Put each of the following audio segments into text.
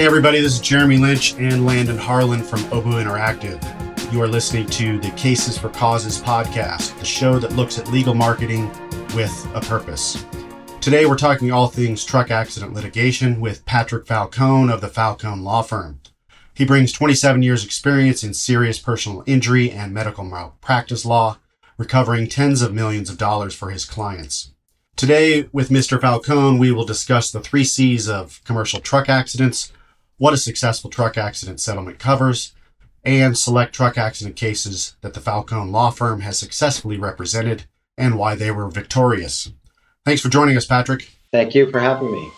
Hey, everybody, this is Jeremy Lynch and Landon Harlan from Obu Interactive. You are listening to the Cases for Causes podcast, the show that looks at legal marketing with a purpose. Today, we're talking all things truck accident litigation with Patrick Falcone of the Falcone Law Firm. He brings 27 years' experience in serious personal injury and medical malpractice law, recovering tens of millions of dollars for his clients. Today, with Mr. Falcone, we will discuss the three C's of commercial truck accidents, what a successful truck accident settlement covers, and select truck accident cases that the Falcone Law Firm has successfully represented and why they were victorious. Thanks for joining us, Patrick. Thank you for having me.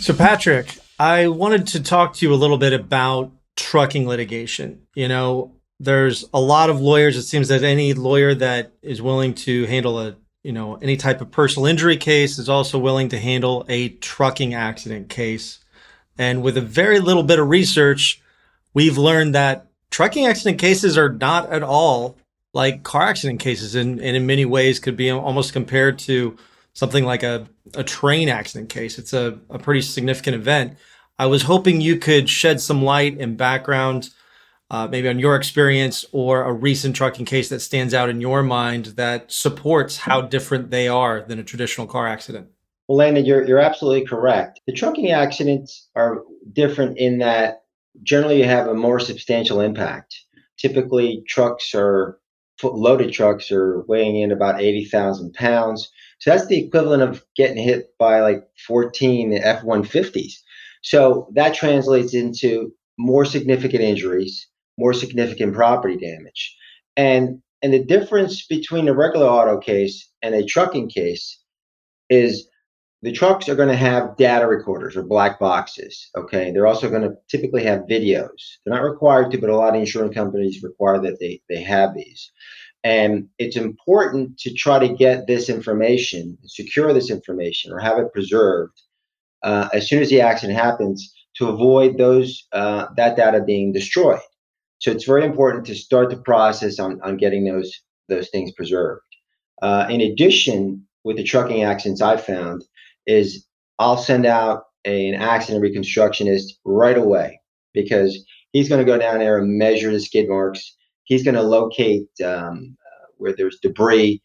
So, Patrick, I wanted to talk to you a little bit about trucking litigation. You know, there's a lot of lawyers. It seems that any lawyer that is willing to handle a you know, any type of personal injury case is also willing to handle a trucking accident case. And with a very little bit of research, we've learned that trucking accident cases are not at all like car accident cases and, and in many ways could be almost compared to something like a, a train accident case. It's a, a pretty significant event. I was hoping you could shed some light and background uh, maybe on your experience or a recent trucking case that stands out in your mind that supports how different they are than a traditional car accident. Well, Landon, you're, you're absolutely correct. The trucking accidents are different in that generally you have a more substantial impact. Typically, trucks are loaded trucks are weighing in about 80,000 pounds. So that's the equivalent of getting hit by like 14 F 150s. So that translates into more significant injuries more significant property damage. And and the difference between a regular auto case and a trucking case is the trucks are going to have data recorders or black boxes. Okay. They're also going to typically have videos. They're not required to, but a lot of insurance companies require that they, they have these. And it's important to try to get this information, secure this information, or have it preserved uh, as soon as the accident happens to avoid those uh, that data being destroyed. So it's very important to start the process on, on getting those those things preserved. Uh, in addition, with the trucking accidents I found, is I'll send out a, an accident reconstructionist right away because he's going to go down there and measure the skid marks. He's going to locate um, where there's debris,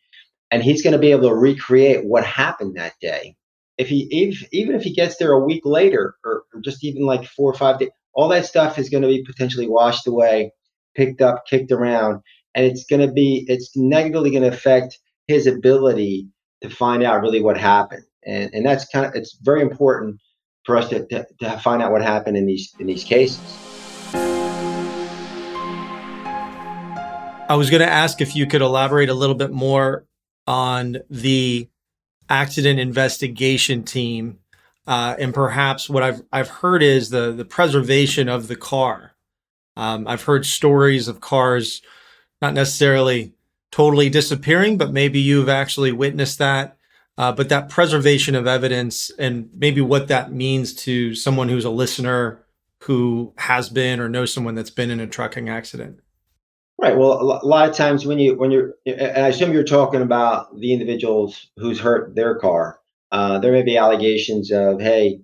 and he's going to be able to recreate what happened that day. If he if, even if he gets there a week later, or just even like four or five days, all that stuff is going to be potentially washed away, picked up, kicked around, and it's going to be it's negatively going to affect his ability to find out really what happened. And and that's kind of it's very important for us to, to, to find out what happened in these in these cases. I was going to ask if you could elaborate a little bit more on the accident investigation team uh, and perhaps what I've I've heard is the the preservation of the car. Um, I've heard stories of cars not necessarily totally disappearing, but maybe you've actually witnessed that. Uh, but that preservation of evidence and maybe what that means to someone who's a listener who has been or knows someone that's been in a trucking accident. Right. Well, a lot of times when you when you're, and I assume you're talking about the individuals who's hurt their car. Uh, there may be allegations of, hey,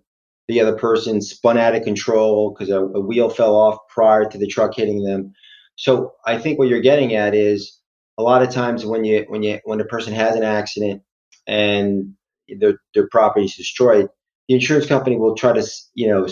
the other person spun out of control because a, a, wheel fell off prior to the truck hitting them. So I think what you're getting at is a lot of times when you when you when a person has an accident and their their property is destroyed, the insurance company will try to you know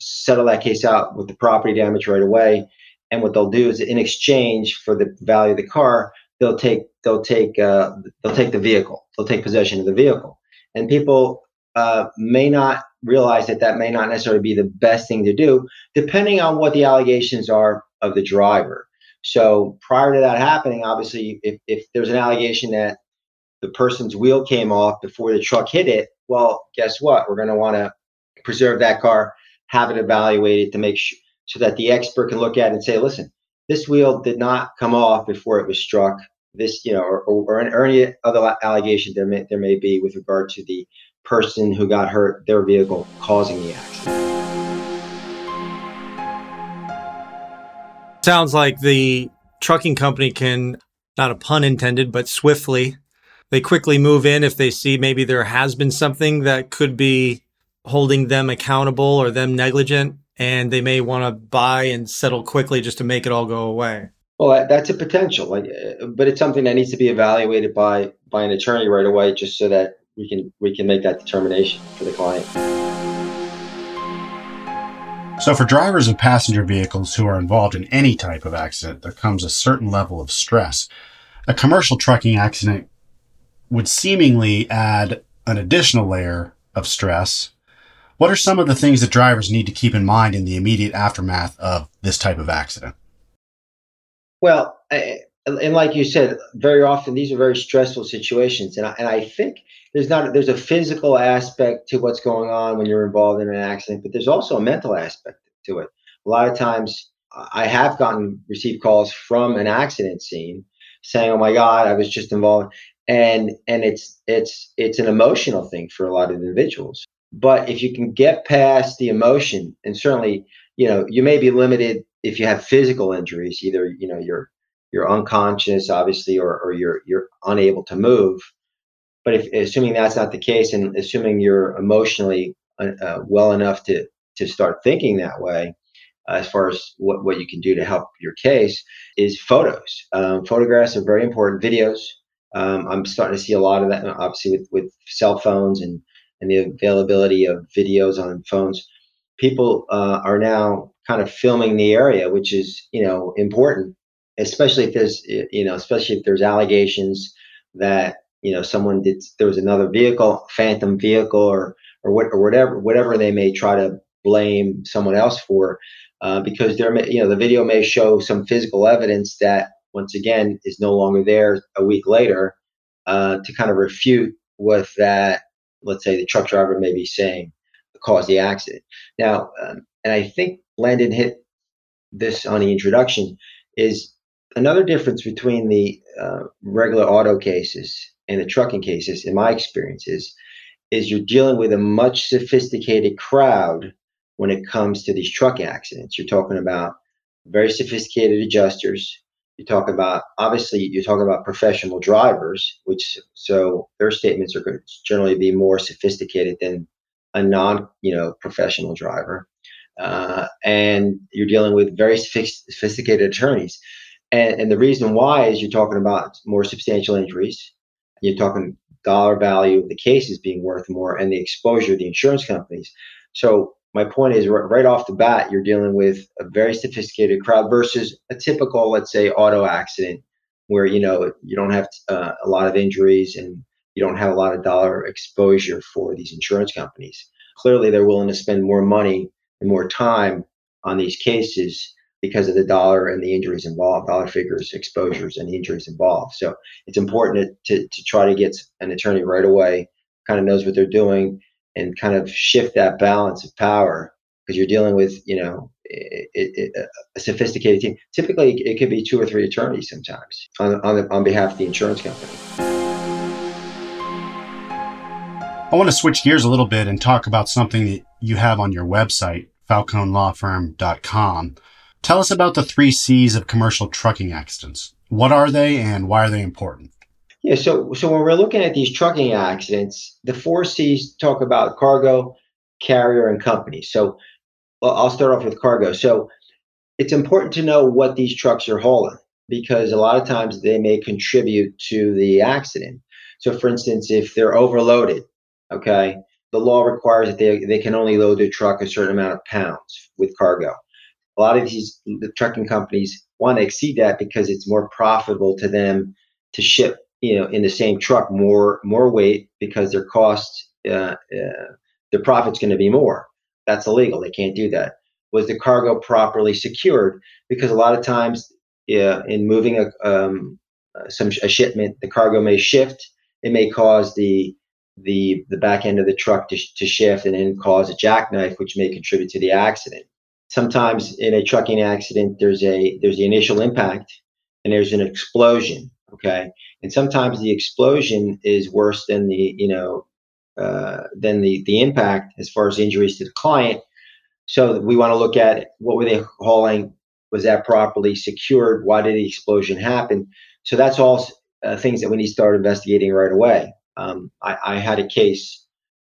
settle that case out with the property damage right away. And what they'll do is in exchange for the value of the car, they'll take they'll take uh, they'll take the vehicle. They'll take possession of the vehicle and people uh, may not realize that that may not necessarily be the best thing to do, depending on what the allegations are of the driver. So prior to that happening, obviously, if, if there's an allegation that the person's wheel came off before the truck hit it, well, guess what? We're going to want to preserve that car, have it evaluated to make sure so that the expert can look at it and say, listen, this wheel did not come off before it was struck this, you know, or, or, or any other allegation there may, there may be with regard to the person who got hurt, their vehicle causing the accident. Sounds like the trucking company can, not a pun intended, but swiftly they quickly move in if they see maybe there has been something that could be holding them accountable or them negligent and they may want to buy and settle quickly just to make it all go away well that, that's a potential like uh, but it's something that needs to be evaluated by by an attorney right away just so that we can we can make that determination for the client so for drivers of passenger vehicles who are involved in any type of accident there comes a certain level of stress a commercial trucking accident would seemingly add an additional layer of stress. What are some of the things that drivers need to keep in mind in the immediate aftermath of this type of accident? Well, I, and like you said, very often these are very stressful situations, and I, and I think there's not there's a physical aspect to what's going on when you're involved in an accident, but there's also a mental aspect to it. A lot of times, I have gotten received calls from an accident scene saying, "Oh my God, I was just involved," and and it's it's it's an emotional thing for a lot of individuals but if you can get past the emotion and certainly you know you may be limited if you have physical injuries either you know you're you're unconscious obviously or, or you're you're unable to move. But if assuming that's not the case and assuming you're emotionally uh, uh well enough to to start thinking that way uh, as far as what, what you can do to help your case is photos. Um, photographs are very important. Videos um, I'm starting to see a lot of that, obviously, with, with cell phones and, and the availability of videos on phones. People uh, are now kind of filming the area, which is, you know, important, especially if there's, you know, especially if there's allegations that, you know, someone did, there was another vehicle, phantom vehicle, or, or what, or whatever, whatever they may try to blame someone else for, uh, because there, may, you know, the video may show some physical evidence that once again, is no longer there a week later uh, to kind of refute what that, let's say, the truck driver may be saying caused the accident. Now, um, and I think Landon hit this on the introduction, is another difference between the uh, regular auto cases and the trucking cases, in my experience, is, you're dealing with a much sophisticated crowd when it comes to these truck accidents. You're talking about very sophisticated adjusters, you talk about obviously you talk about professional drivers which so their statements are going to generally be more sophisticated than a non you know professional driver uh, and you're dealing with very sophisticated attorneys. And, and the reason why is you're talking about more substantial injuries. You're talking dollar value of the cases being worth more and the exposure of the insurance companies. So my point is right off the bat, you're dealing with a very sophisticated crowd versus a typical, let's say, auto accident where you know you don't have uh, a lot of injuries and you don't have a lot of dollar exposure for these insurance companies. Clearly, they're willing to spend more money and more time on these cases because of the dollar and the injuries involved, dollar figures, exposures, and the injuries involved. So it's important to, to, to try to get an attorney right away, kind of knows what they're doing, and kind of shift that balance of power because you're dealing with you know it, it, a sophisticated team. Typically, it could be two or three attorneys sometimes on on, on behalf of the insurance company. I want to switch gears a little bit and talk about something that you have on your website, falconelawfirm.com. Tell us about the three C's of commercial trucking accidents. What are they and why are they important? Yeah, so so when we're looking at these trucking accidents, the four C's talk about cargo, carrier, and company. So uh, I'll start off with cargo. So it's important to know what these trucks are hauling because a lot of times they may contribute to the accident. So, for instance, if they're overloaded, okay, the law requires that they, they can only load their truck a certain amount of pounds with cargo. A lot of these the trucking companies want to exceed that because it's more profitable to them to ship you know in the same truck more more weight because their cost uh, uh, their profit's going to be more. That's illegal. They can't do that. Was the cargo properly secured? Because a lot of times uh, in moving a um, some a shipment the cargo may shift. It may cause the the the back end of the truck to, to shift and then cause a jackknife which may contribute to the accident. Sometimes in a trucking accident there's a there's the initial impact and there's an explosion okay? And sometimes the explosion is worse than the you know uh, than the the impact as far as injuries to the client. So we want to look at what were they hauling? Was that properly secured? Why did the explosion happen? So that's all uh, things that we need to start investigating right away. Um, I, I, had a case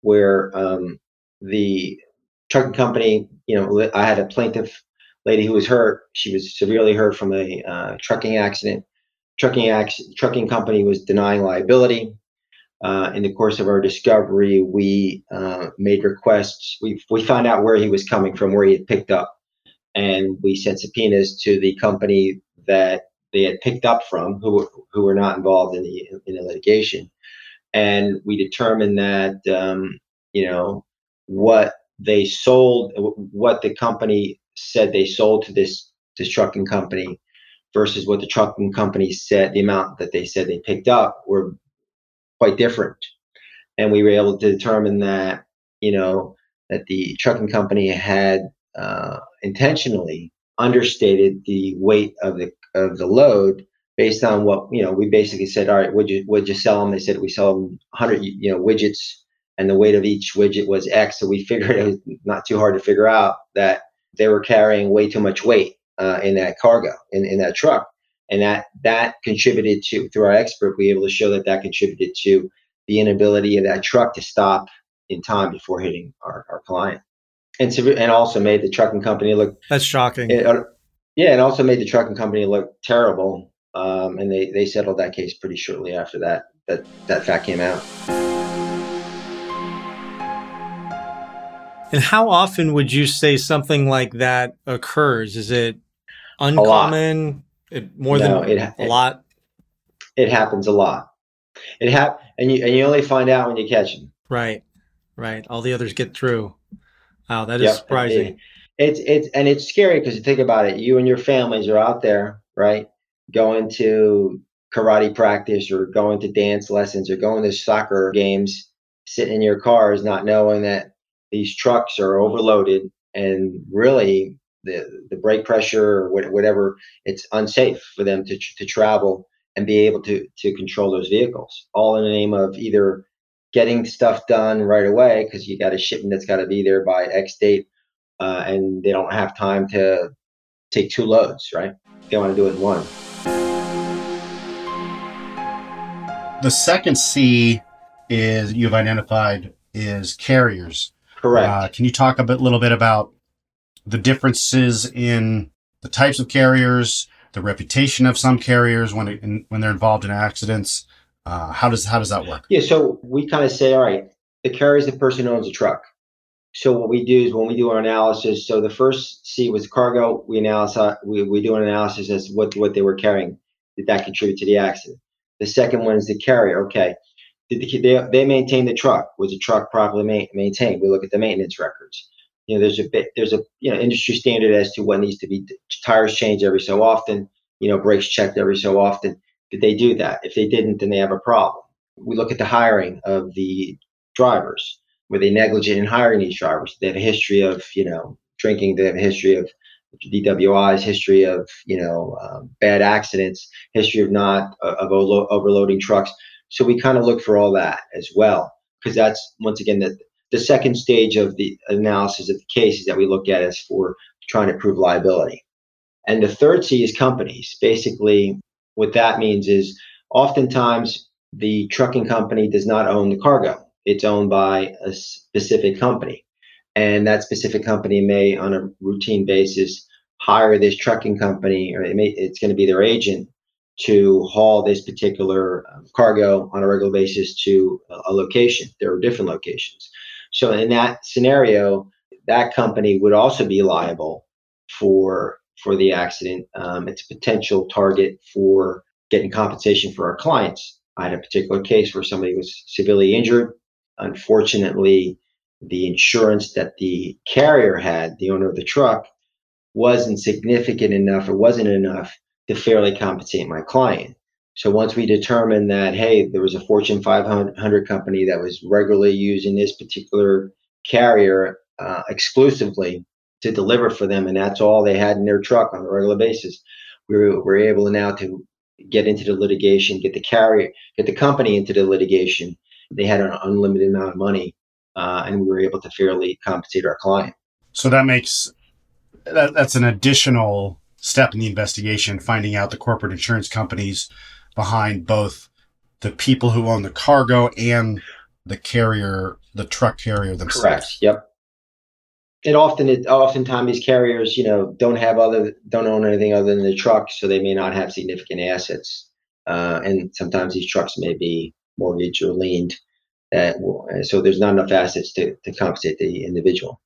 where um, the trucking company, you know, I had a plaintiff lady who was hurt. She was severely hurt from a uh, trucking accident. Trucking trucking company was denying liability. Uh, in the course of our discovery, we uh, made requests. We we found out where he was coming from, where he had picked up, and we sent subpoenas to the company that they had picked up from, who who were not involved in the in the litigation, and we determined that um, you know what they sold, what the company said they sold to this this trucking company versus what the trucking company said the amount that they said they picked up were quite different. And we were able to determine that you know that the trucking company had uh, intentionally understated the weight of the of the load based on what you know we basically said all right would you would you sell them they said we sell them 100 you know widgets and the weight of each widget was x. So we figured it was not too hard to figure out that they were carrying way too much weight uh, in that cargo in, in that truck. And that that contributed to through our expert we were able to show that that contributed to the inability of that truck to stop in time before hitting our, our client. And and also made the trucking company look that's shocking. it, uh, yeah and also made the trucking company look terrible um, and they they settled that case pretty shortly after that that that fact came out And how often would you say something like that occurs? Is it uncommon? It, more no, than it, a lot? It happens a lot. It hap- and you and you only find out when you catch them. Right, right. All the others get through. Wow, that is yep. surprising. It, it's it's and it's scary because you think about it. You and your families are out there, right, going to karate practice or going to dance lessons or going to soccer games, sitting in your cars, not knowing that these trucks are overloaded and really the, the brake pressure or whatever, it's unsafe for them to, to travel and be able to, to control those vehicles, all in the name of either getting stuff done right away because you got a shipment that's got to be there by X date, uh, and they don't have time to take two loads, right? They want to do it in one. The second C is you've identified is carriers. Correct. Uh, can you talk a bit, little bit about the differences in the types of carriers, the reputation of some carriers when it, in, when they're involved in accidents? Uh, how does how does that work? Yeah, so we kind of say, all right, the carrier is the person who owns a truck. So what we do is when we do our analysis, so the first C was cargo. We analyze we, we do an analysis as what what they were carrying. Did that contribute to the accident? The second one is the carrier. Okay, did the, they, they maintain the truck? Was the truck properly ma- maintained? We look at the maintenance records. You know, there's a bit, there's a you know industry standard as to what needs to be tires changed every so often. You know, brakes checked every so often. Did they do that? If they didn't, then they have a problem. We look at the hiring of the drivers. Were they negligent in hiring these drivers? They have a history of you know drinking. They have a history of DWIs, history of you know um, bad accidents, history of not uh, of overloading trucks. So we kind of look for all that as well, because that's once again the the second stage of the analysis of the cases that we look at is for trying to prove liability. And the third C is companies. Basically, what that means is oftentimes the trucking company does not own the cargo. It's owned by a specific company. And that specific company may, on a routine basis, hire this trucking company, or it may, it's going to be their agent to haul this particular um, cargo on a regular basis to a location. There are different locations. So in that scenario, that company would also be liable for for the accident. Um, it's a potential target for getting compensation for our clients. I had a particular case where somebody was severely injured. Unfortunately, the insurance that the carrier had, the owner of the truck, wasn't significant enough or wasn't enough to fairly compensate my client. So once we determined that, hey, there was a Fortune 500 company that was regularly using this particular carrier uh, exclusively to deliver for them, and that's all they had in their truck on a regular basis, we were, were able now to get into the litigation, get the carrier, get the company into the litigation. They had an unlimited amount of money, uh, and we were able to fairly compensate our client. So that makes that, that's an additional step in the investigation, finding out the corporate insurance companies behind both the people who own the cargo and the carrier, the truck carrier themselves. Correct. Yep. And often, it oftentimes these carriers, you know, don't have other, don't own anything other than the truck, so they may not have significant assets. Uh, and sometimes these trucks may be mortgaged or liened, uh, so there's not enough assets to, to compensate the individual.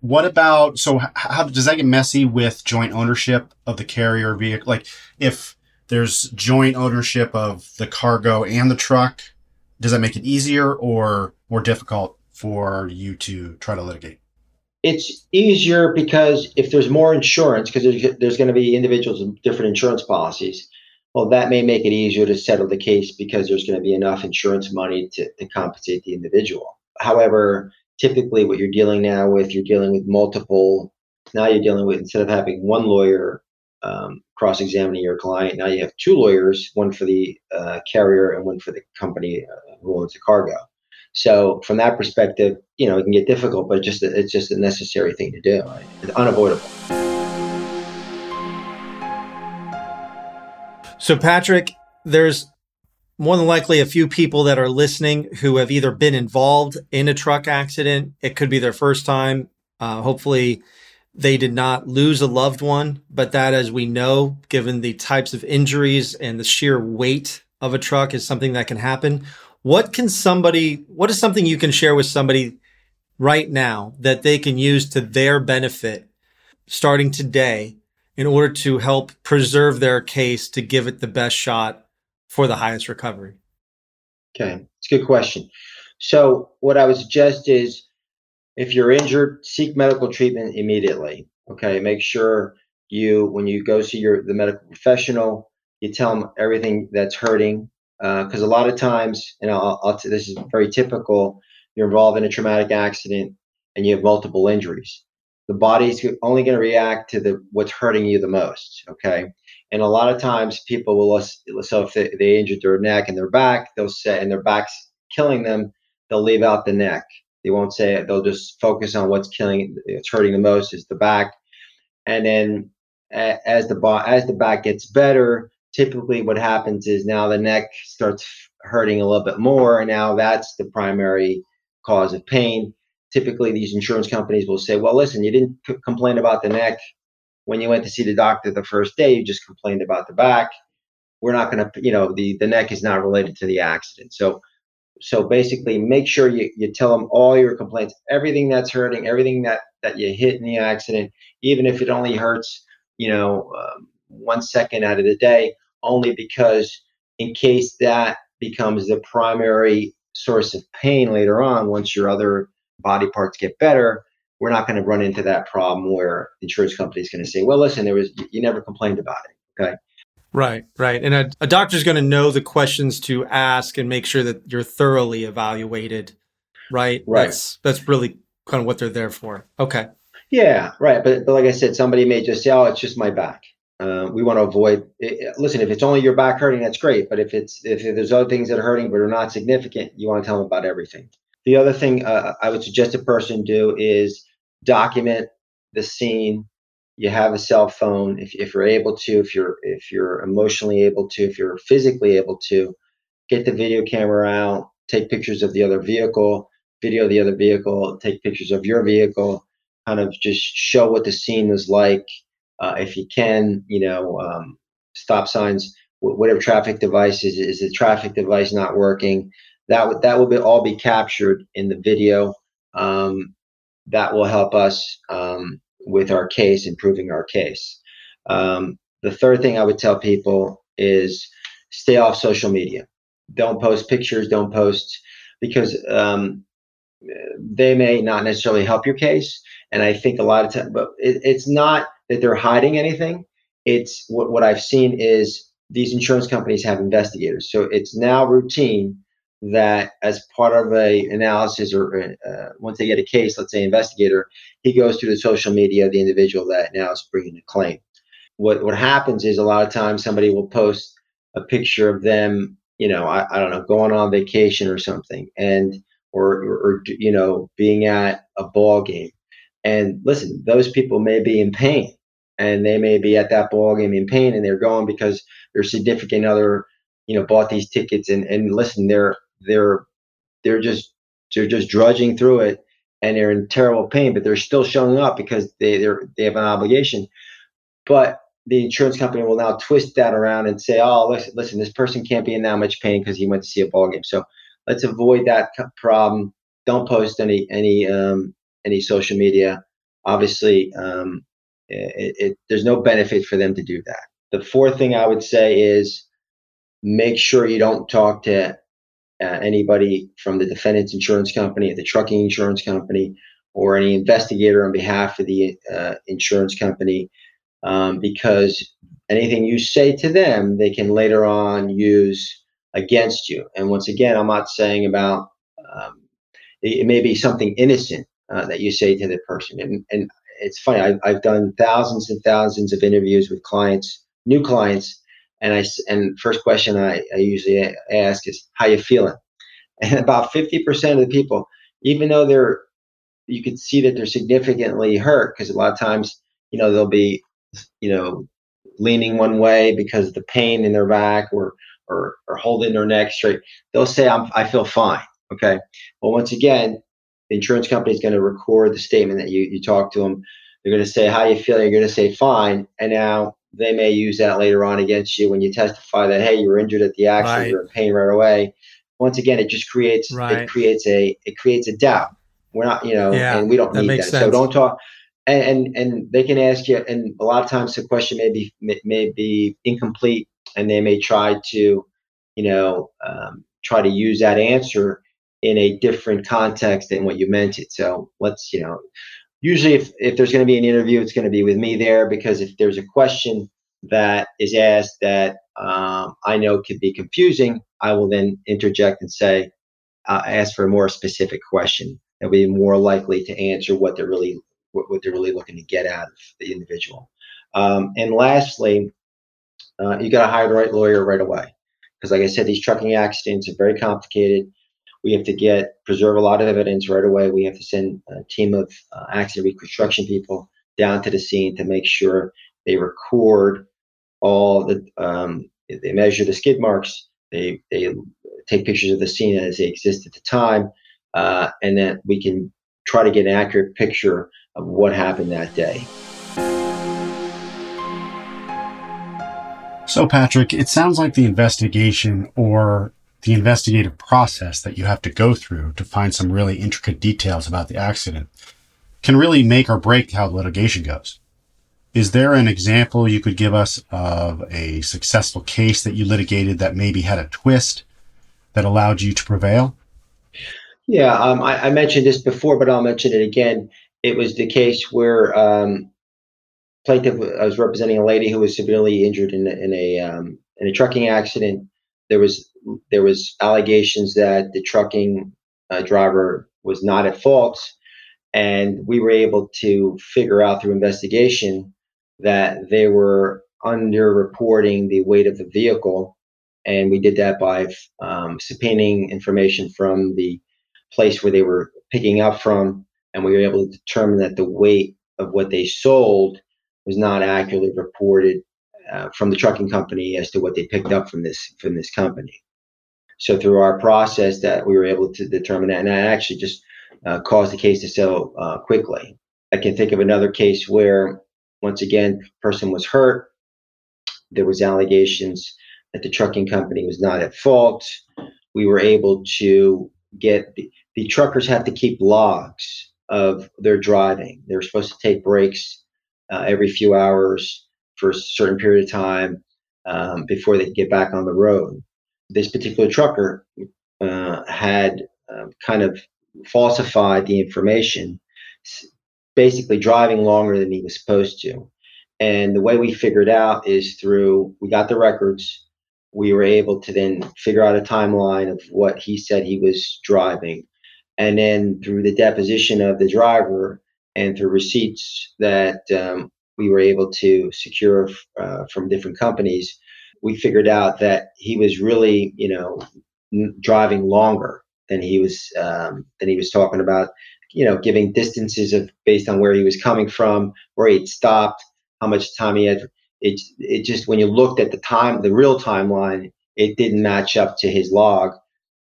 What about so? How does that get messy with joint ownership of the carrier vehicle? Like, if there's joint ownership of the cargo and the truck, does that make it easier or more difficult for you to try to litigate? It's easier because if there's more insurance, because there's, there's going to be individuals with different insurance policies, well, that may make it easier to settle the case because there's going to be enough insurance money to, to compensate the individual. However, typically what you're dealing now with, you're dealing with multiple, now you're dealing with, instead of having one lawyer um, cross examining your client, now you have two lawyers, one for the uh, carrier and one for the company uh, who owns the cargo. So from that perspective, you know, it can get difficult, but just it's just a necessary thing to do. It's unavoidable. So Patrick, there's more than likely a few people that are listening who have either been involved in a truck accident. It could be their first time. Uh, hopefully, they did not lose a loved one, but that, as we know, given the types of injuries and the sheer weight of a truck, is something that can happen. What can somebody, what is something you can share with somebody right now that they can use to their benefit starting today in order to help preserve their case to give it the best shot for the highest recovery? Okay, it's a good question. So, what I would suggest is if you're injured, seek medical treatment immediately. Okay, make sure you, when you go see your the medical professional, you tell them everything that's hurting. Because uh, a lot of times, and I'll, I'll this is very typical, you're involved in a traumatic accident and you have multiple injuries. The body's only going to react to the what's hurting you the most. Okay, and a lot of times people will so if they, they injured their neck and their back, they'll say and their back's killing them, they'll leave out the neck. They won't say it. They'll just focus on what's killing, it's hurting the most is the back. And then as the as the back gets better, typically what happens is now the neck starts hurting a little bit more, and now that's the primary cause of pain. Typically, these insurance companies will say, "Well, listen, you didn't c- complain about the neck when you went to see the doctor the first day. You just complained about the back. We're not going to, you know, the the neck is not related to the accident." So, so basically, make sure you you tell them all your complaints, everything that's hurting, everything that that you hit in the accident, even if it only hurts, you know, um, one second out of the day only because in case that becomes the primary source of pain later on, once your other body parts get better, we're not going to run into that problem where insurance company is going to say, well, listen, there was, you never complained about it. Okay. Right, right. And a, a doctor's going to know the questions to ask and make sure that you're thoroughly evaluated. Right. Right. That's, that's really kind of what they're there for. Okay. Yeah, right. But, but like I said, somebody may just say, oh, it's just my back. Uh, we want to avoid. It, listen, if it's only your back hurting, that's great. But if it's if there's other things that are hurting but are not significant, you want to tell them about everything. The other thing uh, I would suggest a person do is document the scene. You have a cell phone if, if you're able to, if you're if you're emotionally able to, if you're physically able to, get the video camera out, take pictures of the other vehicle, video the other vehicle, take pictures of your vehicle, kind of just show what the scene was like uh, if you can, you know, um, stop signs, whatever traffic device is, is the traffic device not working? That would that will be all be captured in the video. Um, that will help us um, with our case, improving our case. Um, the third thing I would tell people is stay off social media. Don't post pictures. Don't post because um, they may not necessarily help your case. And I think a lot of time, but it, it's not that they're hiding anything. It's what, what I've seen is these insurance companies have investigators. So it's now routine that as part of a analysis or uh, once they get a case, let's say investigator, he goes through the social media of the individual that now is bringing a claim. What what happens is a lot of times somebody will post a picture of them, you know, I, I don't know, going on vacation or something, and or, or, or you know being at a ball game, and listen, those people may be in pain and they may be at that ball game in pain and they're going because their significant other you know, bought these tickets and and listen, they're they're they're just they're just drudging through it and they're in terrible pain, but they're still showing up because they they they have an obligation. But the insurance company will now twist that around and say, "Oh, listen, listen this person can't be in that much pain because he went to see a ball game." So let's avoid that problem. Don't post any any um, any social media. Obviously, um, it, it, there's no benefit for them to do that. The fourth thing I would say is make sure you don't talk to uh, anybody from the defendant's insurance company, the trucking insurance company, or any investigator on behalf of the uh, insurance company um, because anything you say to them, they can later on use against you. And once again, I'm not saying about um, it, it, may be something innocent uh, that you say to the person. And, and it's funny, I've, I've done thousands and thousands of interviews with clients, new clients. And I and first question I, I usually ask is, "How you feeling?" And about fifty percent of the people, even though they're, you can see that they're significantly hurt because a lot of times, you know, they'll be you know, leaning one way because of the pain in their back or or, or holding their neck straight, they'll say, I'm, I feel fine. Okay. Well, once again, the insurance company is going to record the statement that you, you talk to them. They're going to say, How you feel? You're going to say, Fine. And now they may use that later on against you when you testify that, Hey, you were injured at the accident, right. you're in pain right away. Once again, it just creates, right. it creates a, it creates a doubt. We're not, you know, yeah, and we don't need that. Sense. So don't talk and, and, and they can ask you, and a lot of times the question may be may be incomplete, and they may try to, you know, um, try to use that answer in a different context than what you meant it. So let's, you know, usually if if there's going to be an interview, it's going to be with me there because if there's a question that is asked that um, I know could be confusing, I will then interject and say, uh, ask for a more specific question will be more likely to answer what they're really what, what they're really looking to get out of the individual. Um, and lastly, uh, you got to hire the right lawyer right away. Because, like I said, these trucking accidents are very complicated. We have to get preserve a lot of evidence right away. We have to send a team of uh, accident reconstruction people down to the scene to make sure they record all the um, they measure the skid marks. They they take pictures of the scene as they exist at the time, uh, and then we can try to get an accurate picture of what happened that day. So, Patrick, it sounds like the investigation or the investigative process that you have to go through to find some really intricate details about the accident can really make or break how the litigation goes. Is there an example you could give us of a successful case that you litigated that maybe had a twist that allowed you to prevail? Yeah, um, I, I, mentioned this before, but I'll mention it again it was the case where um, plaintiff I was representing a lady who was severely injured in, in a um, in a trucking accident. There was there was allegations that the trucking uh, driver was not at fault, and we were able to figure out through investigation that they were underreporting the weight of the vehicle, and we did that by um, subpoenaing information from the place where they were picking up from. And we were able to determine that the weight of what they sold was not accurately reported uh, from the trucking company as to what they picked up from this from this company. So through our process, that we were able to determine that, and that actually just uh, caused the case to settle uh, quickly. I can think of another case where, once again, person was hurt. There was allegations that the trucking company was not at fault. We were able to get the, the truckers have to keep logs of their driving. They're supposed to take breaks uh, every few hours for a certain period of time um, before they could get back on the road. This particular trucker uh, had uh, kind of falsified the information, basically driving longer than he was supposed to. And the way we figured out is through we got the records. We were able to then figure out a timeline of what he said he was driving and then through the deposition of the driver and through receipts that um, we were able to secure uh, from different companies, we figured out that he was really, you know, n- driving longer than he was um, than he was talking about. You know, giving distances of based on where he was coming from, where he'd stopped, how much time he had. It it just when you looked at the time, the real timeline, it didn't match up to his log.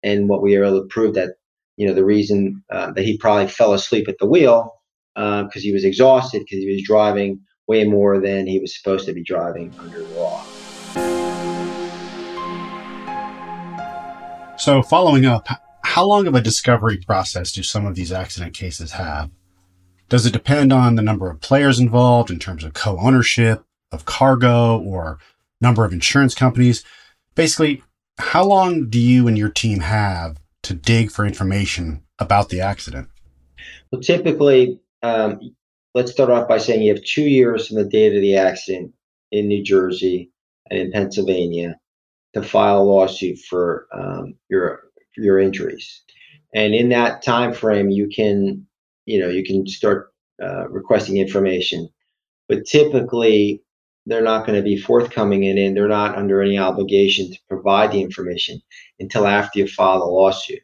And what we were able to prove that, you know, the reason uh, that he probably fell asleep at the wheel because uh, he was exhausted because he was driving way more than he was supposed to be driving under law. So, following up, how long of a discovery process do some of these accident cases have? Does it depend on the number of players involved in terms of co ownership of cargo or number of insurance companies? Basically, how long do you and your team have to dig for information about the accident? Well, typically, um, let's start off by saying you have two years from the date of the accident in New Jersey and in Pennsylvania to file a lawsuit for um, your your injuries. And in that time frame, you can you know you can start uh, requesting information. But typically, they're not going to be forthcoming in and they're not under any obligation to provide the information until after you file the lawsuit.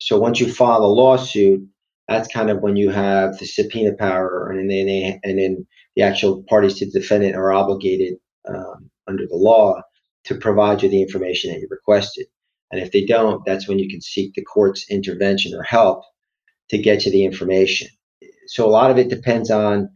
So once you file a lawsuit, that's kind of when you have the subpoena power, and then they, and then the actual parties to the defendant are obligated um, under the law to provide you the information that you requested. And if they don't, that's when you can seek the court's intervention or help to get you the information. So a lot of it depends on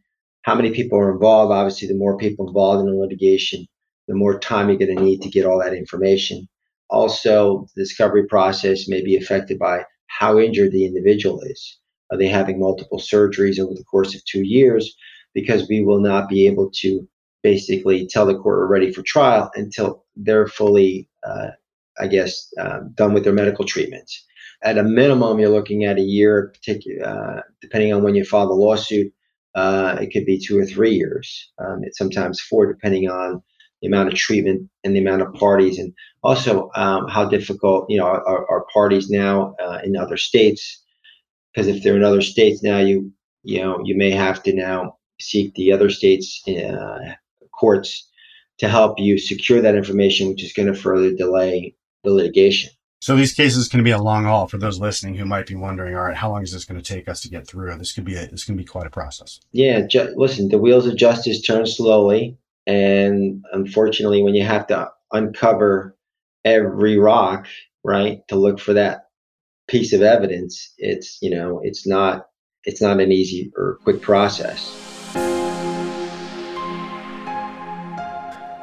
how many people are involved. Obviously, the more people involved in the litigation, the more time you're going to need to get all that information. Also, the discovery process may be affected by how injured the individual is. Are they having multiple surgeries over the course of two years? Because we will not be able to basically tell the court we're ready for trial until they're fully, uh, I guess, uh, done with their medical treatments. At a minimum, you're looking at a year, uh, depending on when you file the lawsuit. Uh, it could be two or three years. Um, it's sometimes four, depending on the amount of treatment and the amount of parties, and also um, how difficult you know are, are parties now uh, in other states. Because if they're in other states now, you you know you may have to now seek the other states uh, courts to help you secure that information, which is going to further delay the litigation. So these cases can be a long haul for those listening who might be wondering, all right, how long is this going to take us to get through? This could be a, this can be quite a process. Yeah, ju- listen, the wheels of justice turn slowly, and unfortunately, when you have to uncover every rock, right, to look for that piece of evidence, it's you know, it's not it's not an easy or quick process.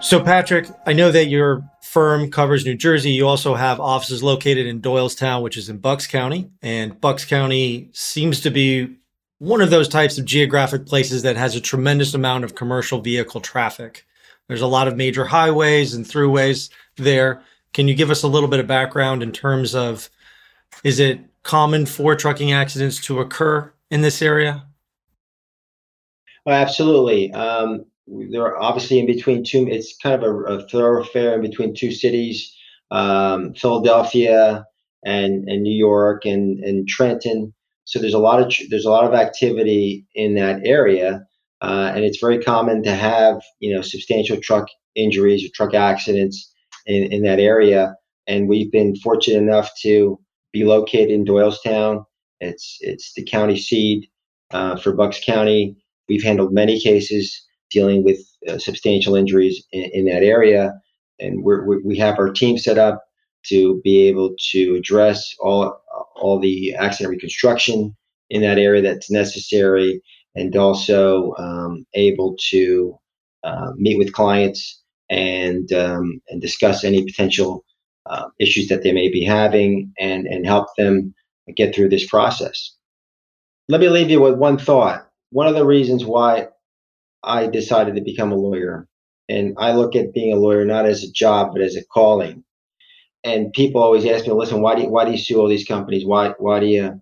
So, Patrick, I know that your firm covers New Jersey. You also have offices located in Doylestown, which is in Bucks County. And Bucks County seems to be one of those types of geographic places that has a tremendous amount of commercial vehicle traffic. There's a lot of major highways and throughways there. Can you give us a little bit of background in terms of is it common for trucking accidents to occur in this area? Well, absolutely. Um, they're obviously in between two. It's kind of a, a thoroughfare in between two cities, um, Philadelphia and and New York and and Trenton. So there's a lot of there's a lot of activity in that area, uh, and it's very common to have you know substantial truck injuries or truck accidents in, in that area. And we've been fortunate enough to be located in Doylestown. It's it's the county seat uh, for Bucks County. We've handled many cases dealing with uh, substantial injuries in, in, that area. And we're, we have our team set up to be able to address all all the accident reconstruction in that area that's necessary, and also um, able to uh, meet with clients and um, and discuss any potential uh, issues that they may be having, and and help them get through this process. Let me leave you with one thought. One of the reasons why I decided to become a lawyer. And I look at being a lawyer not as a job, but as a calling. And people always ask me, listen, why do you, why do you sue all these companies? Why, why do you,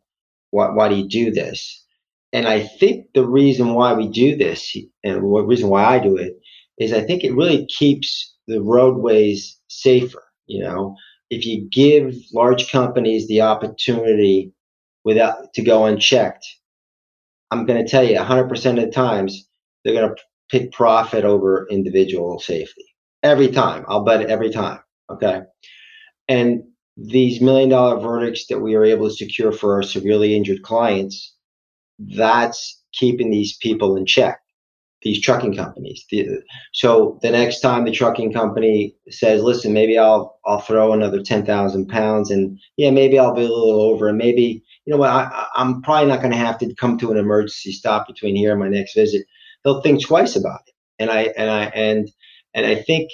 why, why do you do this? And I think the reason why we do this and the reason why I do it is I think it really keeps the roadways safer. You know, if you give large companies the opportunity without to go unchecked, I'm going to tell you 100% of the times they're going to pick profit over individual safety every time. I'll bet every time. Okay. And these million dollar verdicts that we are able to secure for our severely injured clients, that's keeping these people in check. These trucking companies. So the next time the trucking company says, "Listen, maybe I'll I'll throw another ten thousand pounds, and yeah, maybe I'll be a little over, and maybe you know what, I, I'm probably not going to have to come to an emergency stop between here and my next visit." They'll think twice about it, and I and I and and I think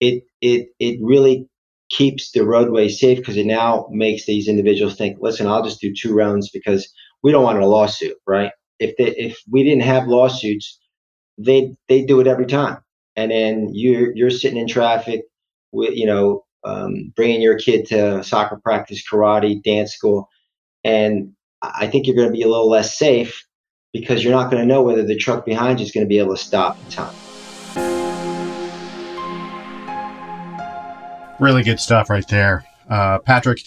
it it it really keeps the roadway safe because it now makes these individuals think, listen, I'll just do two rounds because we don't want a lawsuit, right? If they, if we didn't have lawsuits, they they do it every time, and then you're you're sitting in traffic, with you know, um, bringing your kid to soccer practice, karate, dance school, and I think you're going to be a little less safe because you're not going to know whether the truck behind you is going to be able to stop in time. Really good stuff right there. Uh, Patrick,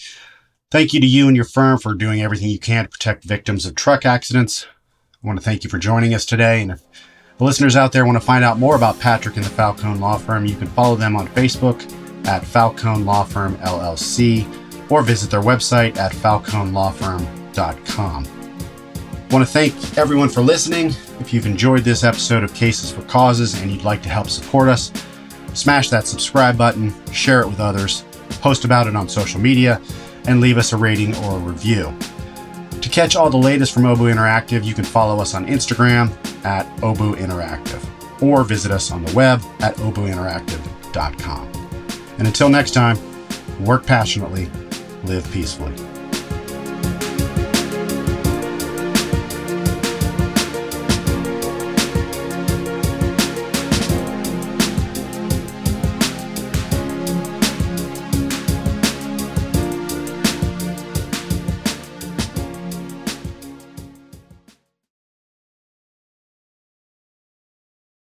thank you to you and your firm for doing everything you can to protect victims of truck accidents. I want to thank you for joining us today. And if listeners out there want to find out more about Patrick and the Falcone Law Firm, you can follow them on Facebook at Falcone Law Firm LLC or visit their website at falconelawfirm.com. I want to thank everyone for listening. If you've enjoyed this episode of Cases for Causes and you'd like to help support us, smash that subscribe button, share it with others, post about it on social media, and leave us a rating or a review. To catch all the latest from Obu Interactive, you can follow us on Instagram at Obu Interactive or visit us on the web at obuinteractive.com. And until next time, work passionately, live peacefully.